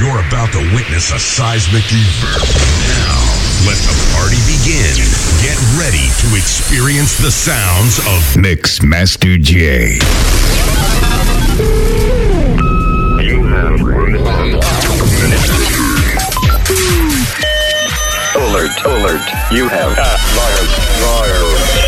You're about to witness a seismic event. Now, let the party begin. Get ready to experience the sounds of Mixmaster J. You have one minute. Alert, alert. You have uh, a.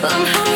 I'm high.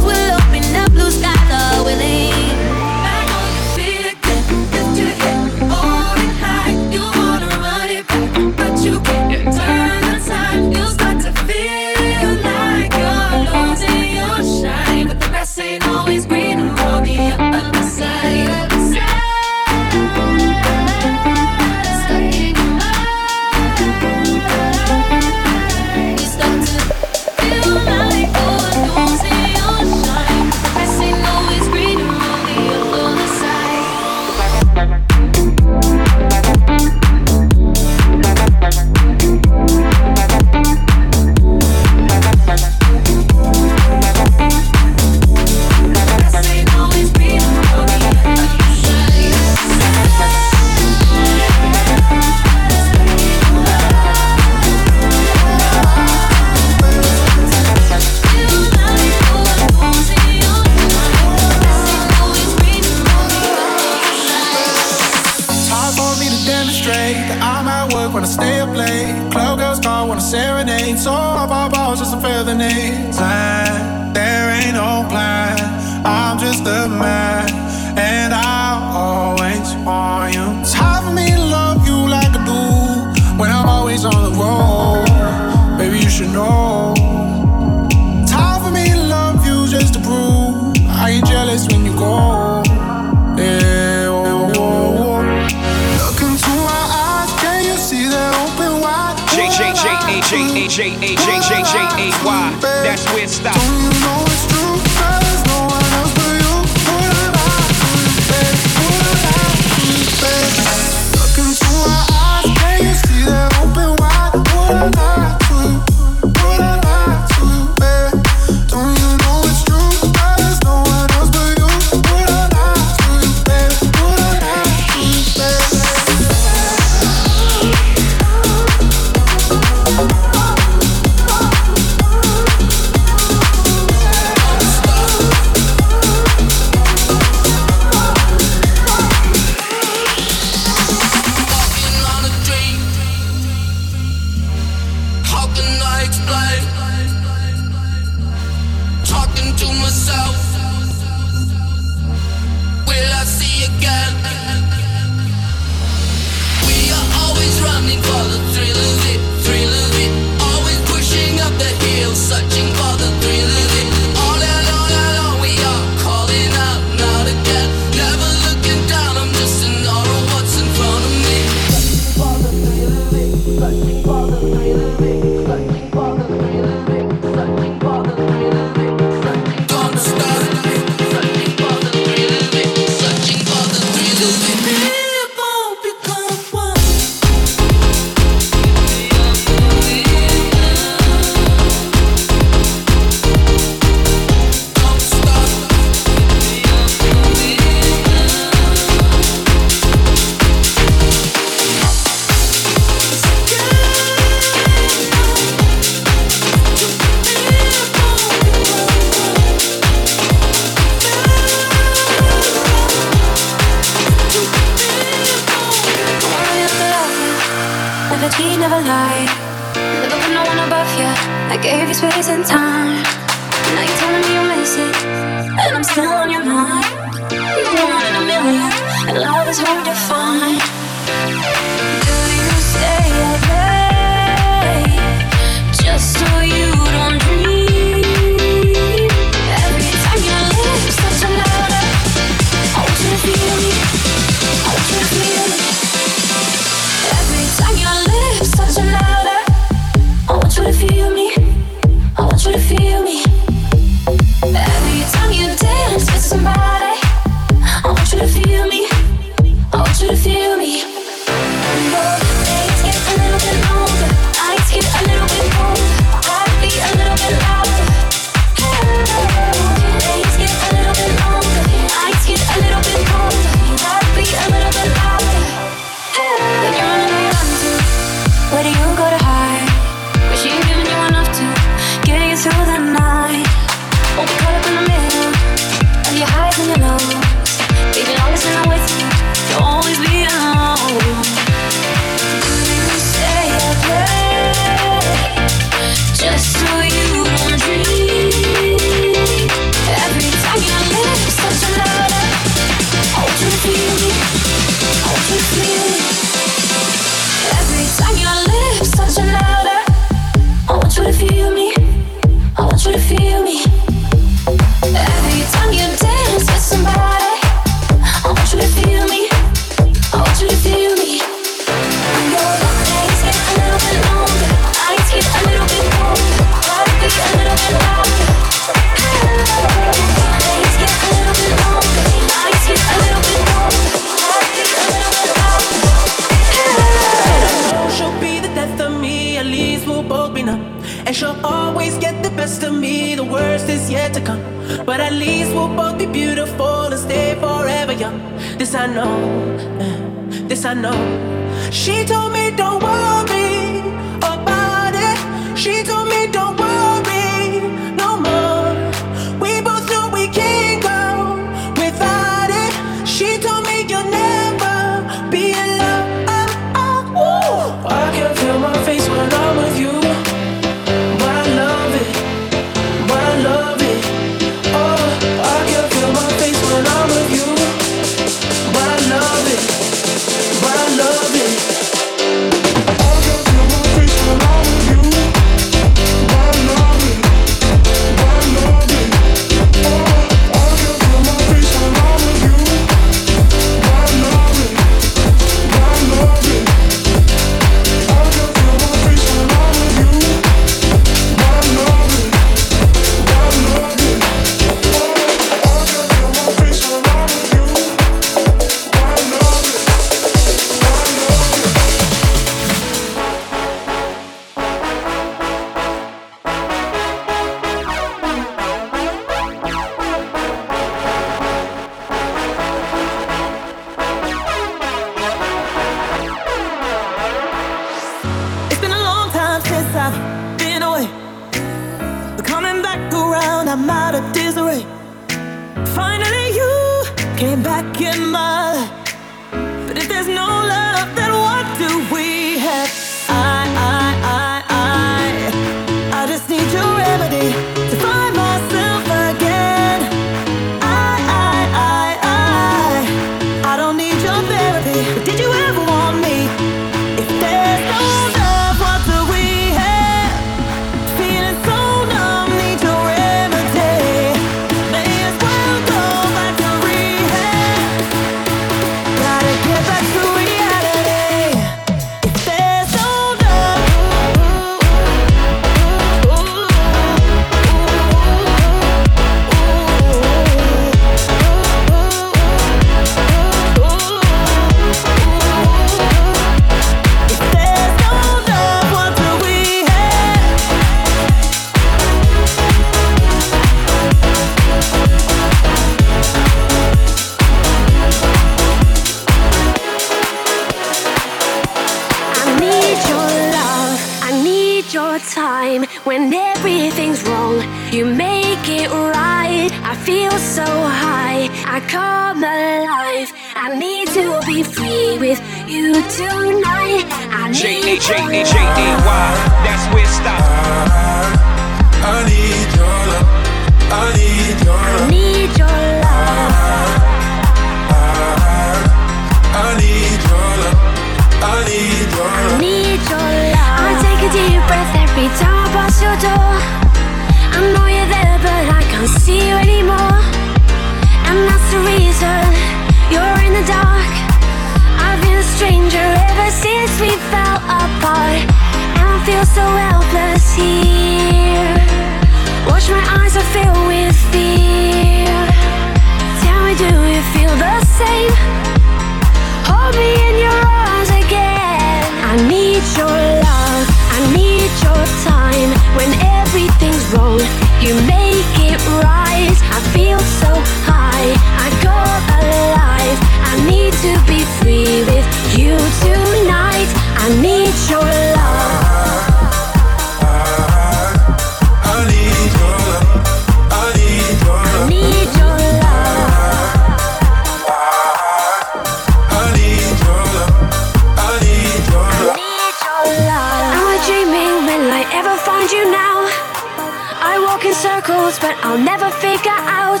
I'll never figure out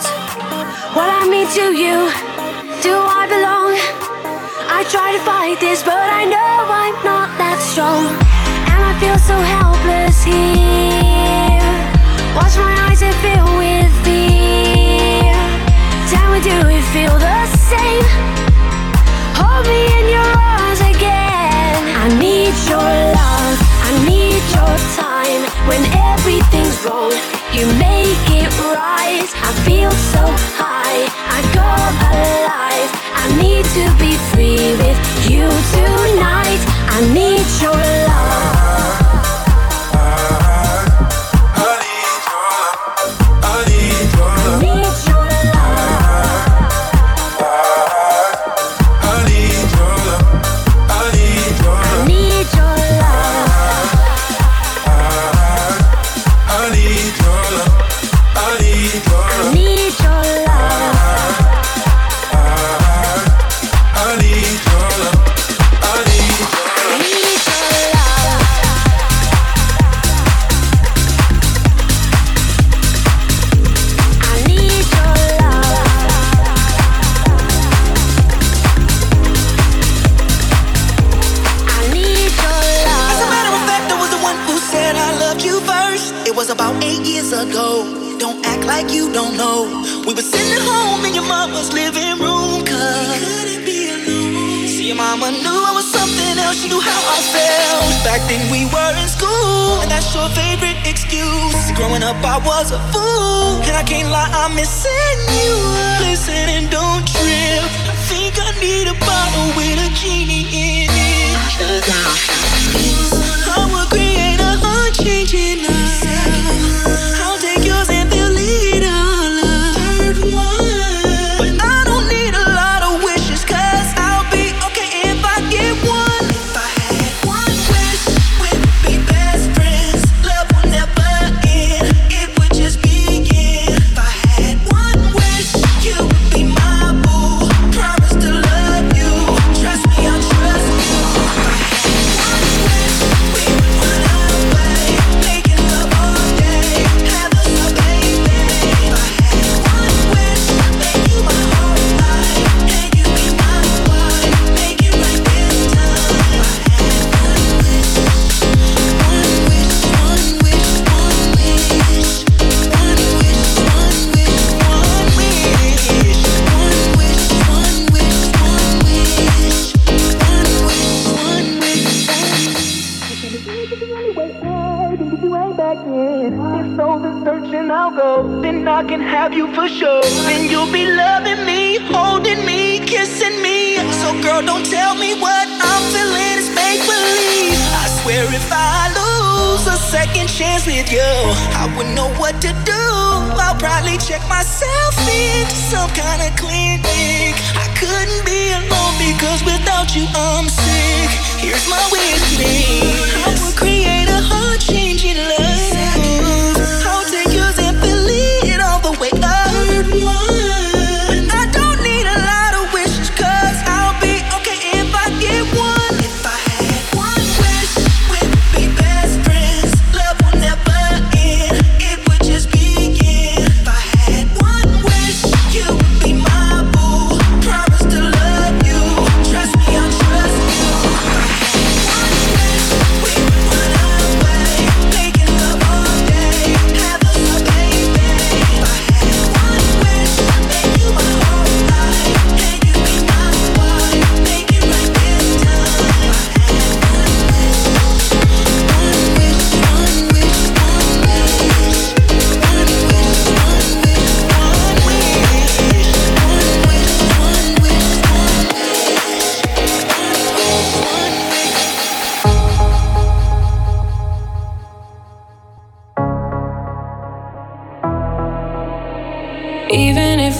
what I mean to you. Do I belong? I try to fight this, but I know I'm not that strong. And I feel so helpless here. I feel so high, I alive. I need to be free with you tonight. I need your a fool, and I can't lie, I'm missing you. Listen and don't trip. I think I need a bottle with a genie in it. need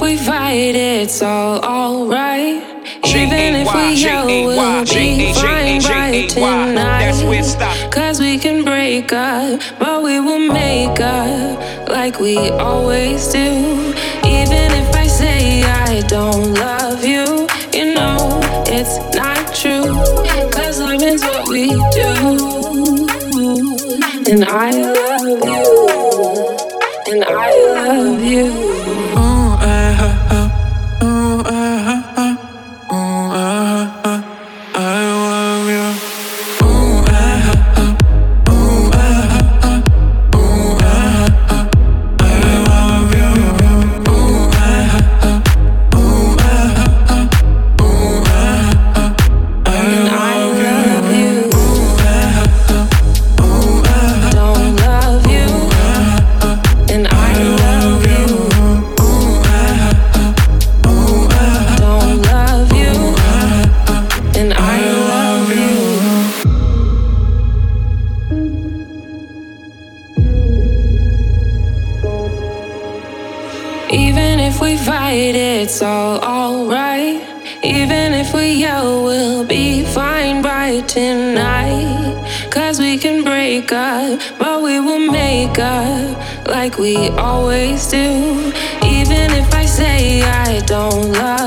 we fight, it's all alright. Even if we yell, we'll be fine by tonight. Cause we can break up, but we will make up like we always do. Even if I say I don't love you, you know it's not true. Cause love is what we do. And I love you. like we always do. Even if I say I don't love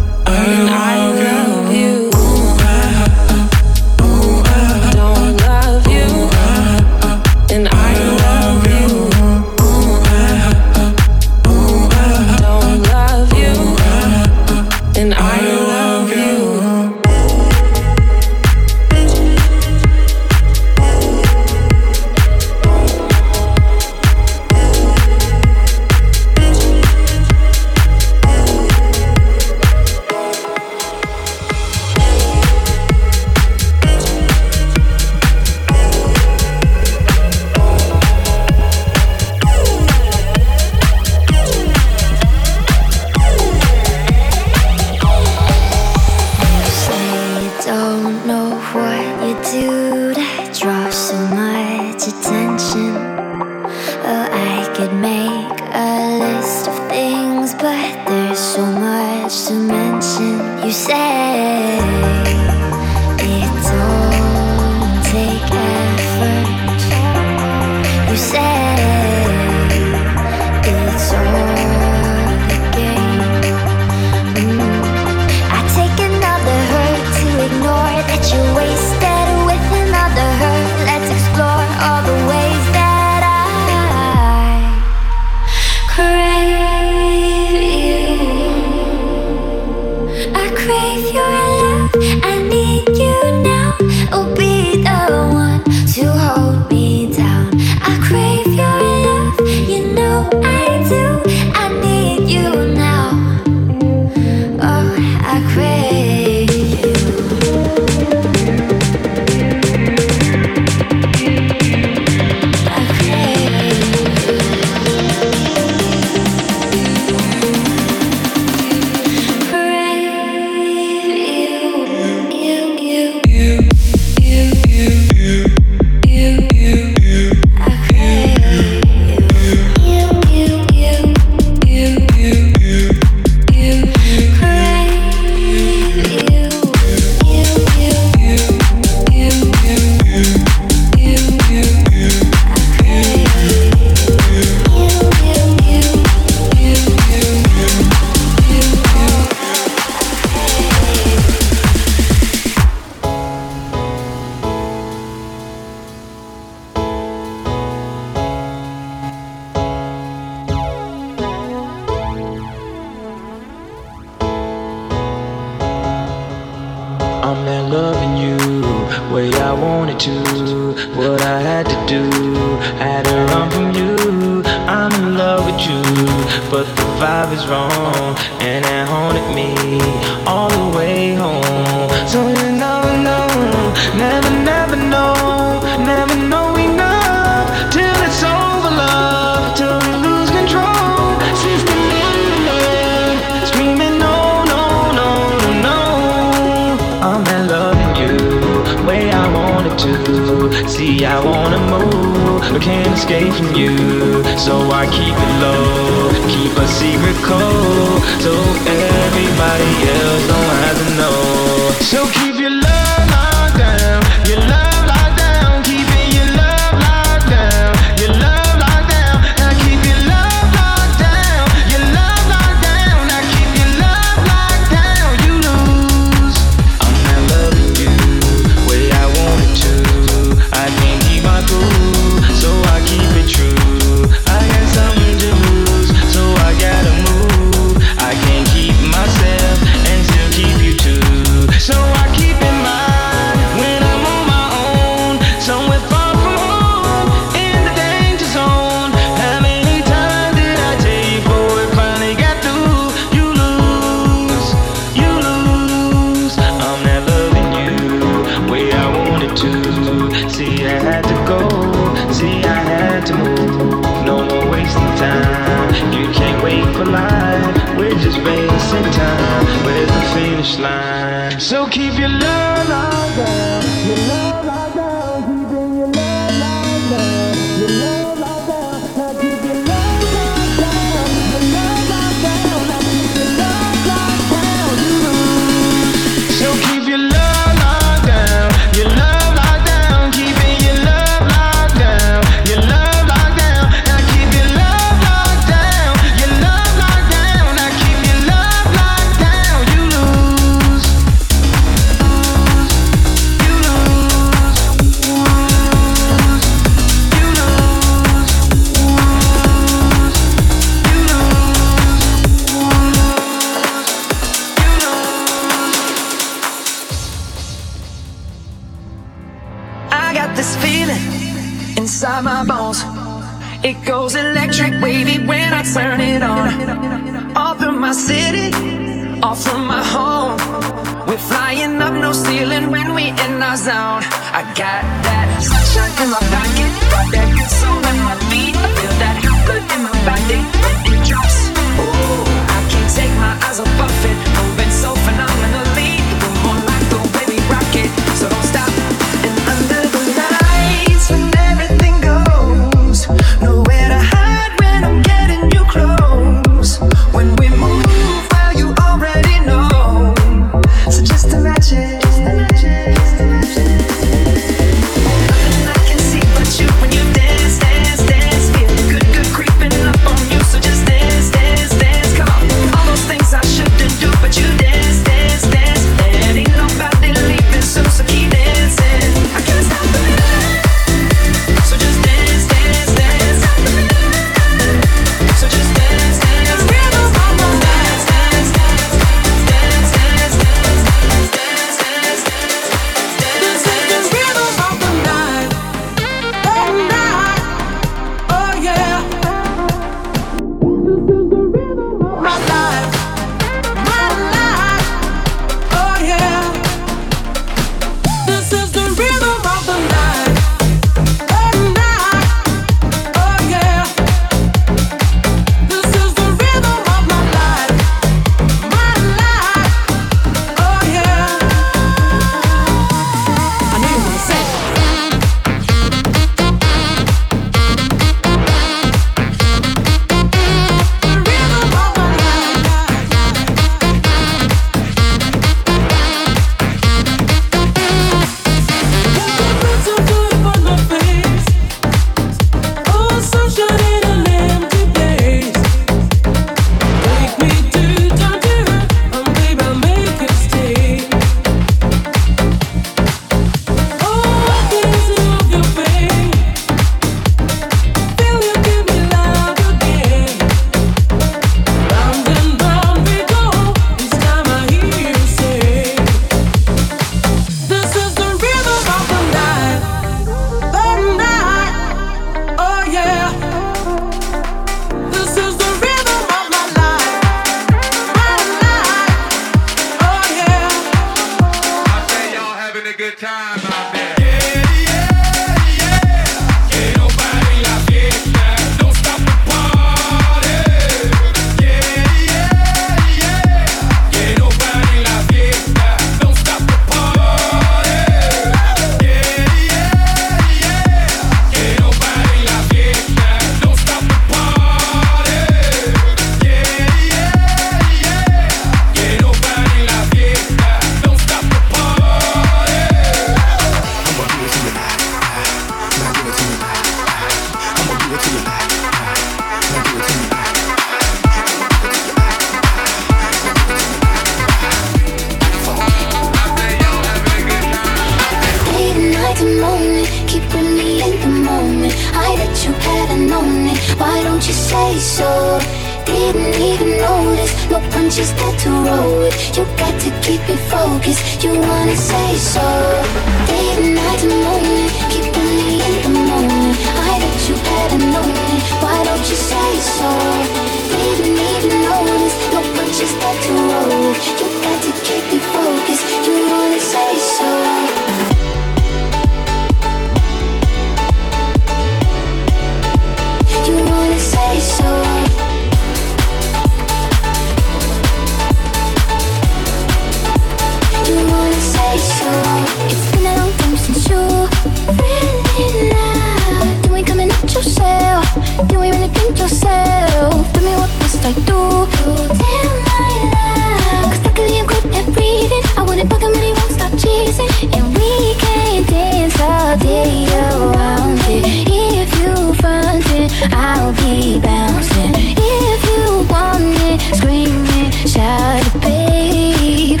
I'll be bouncing. If you want it, scream it, shout it, babe.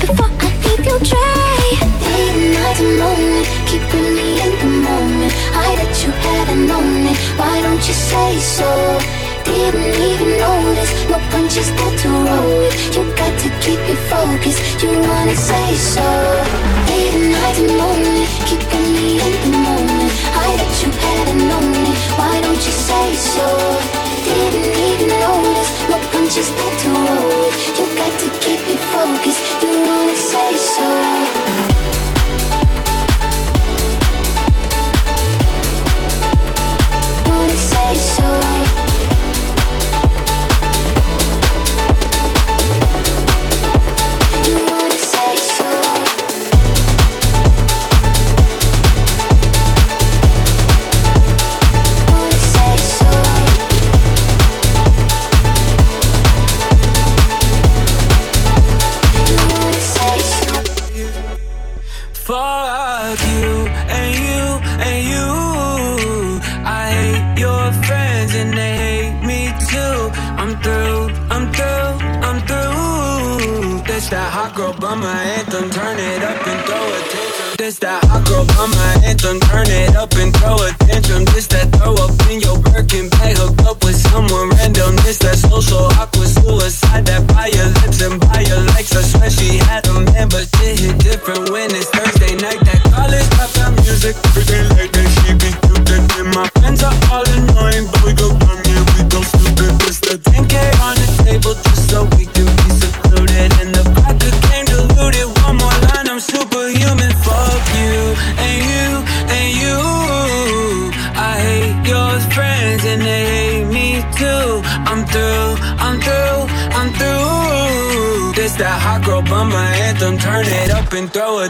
Before I leave you and morning, keeping me in the moment. I bet you hadn't known it. Why don't you say so? Didn't even notice. No punches that to roll. You got to keep it focused. You wanna say so? Nights and morning, keeping me in the moment. I bet you hadn't known don't you say so? Didn't even notice. No punches to roll. You got to keep it focused. You wanna say so?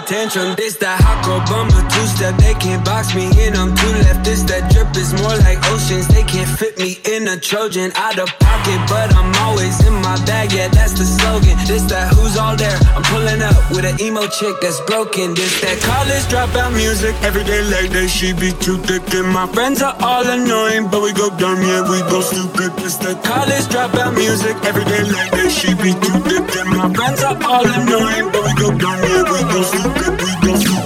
Tantrum. This that hot bummer two step, they can't box me in. I'm too left. This that drip is more like oceans. They can't fit me in a Trojan out of pocket, but I'm always in my bag. Yeah, that's the slogan. This that who's all there? I'm pulling up with an emo chick that's broken. This that college dropout music. Every day like that, she be too thick, and my friends are all annoying, but we go dumb, yeah, we go stupid. This that college dropout music. Every day like that, she be too thick, and my friends are all annoying, but we go dumb, yeah, we go stupid, Good. at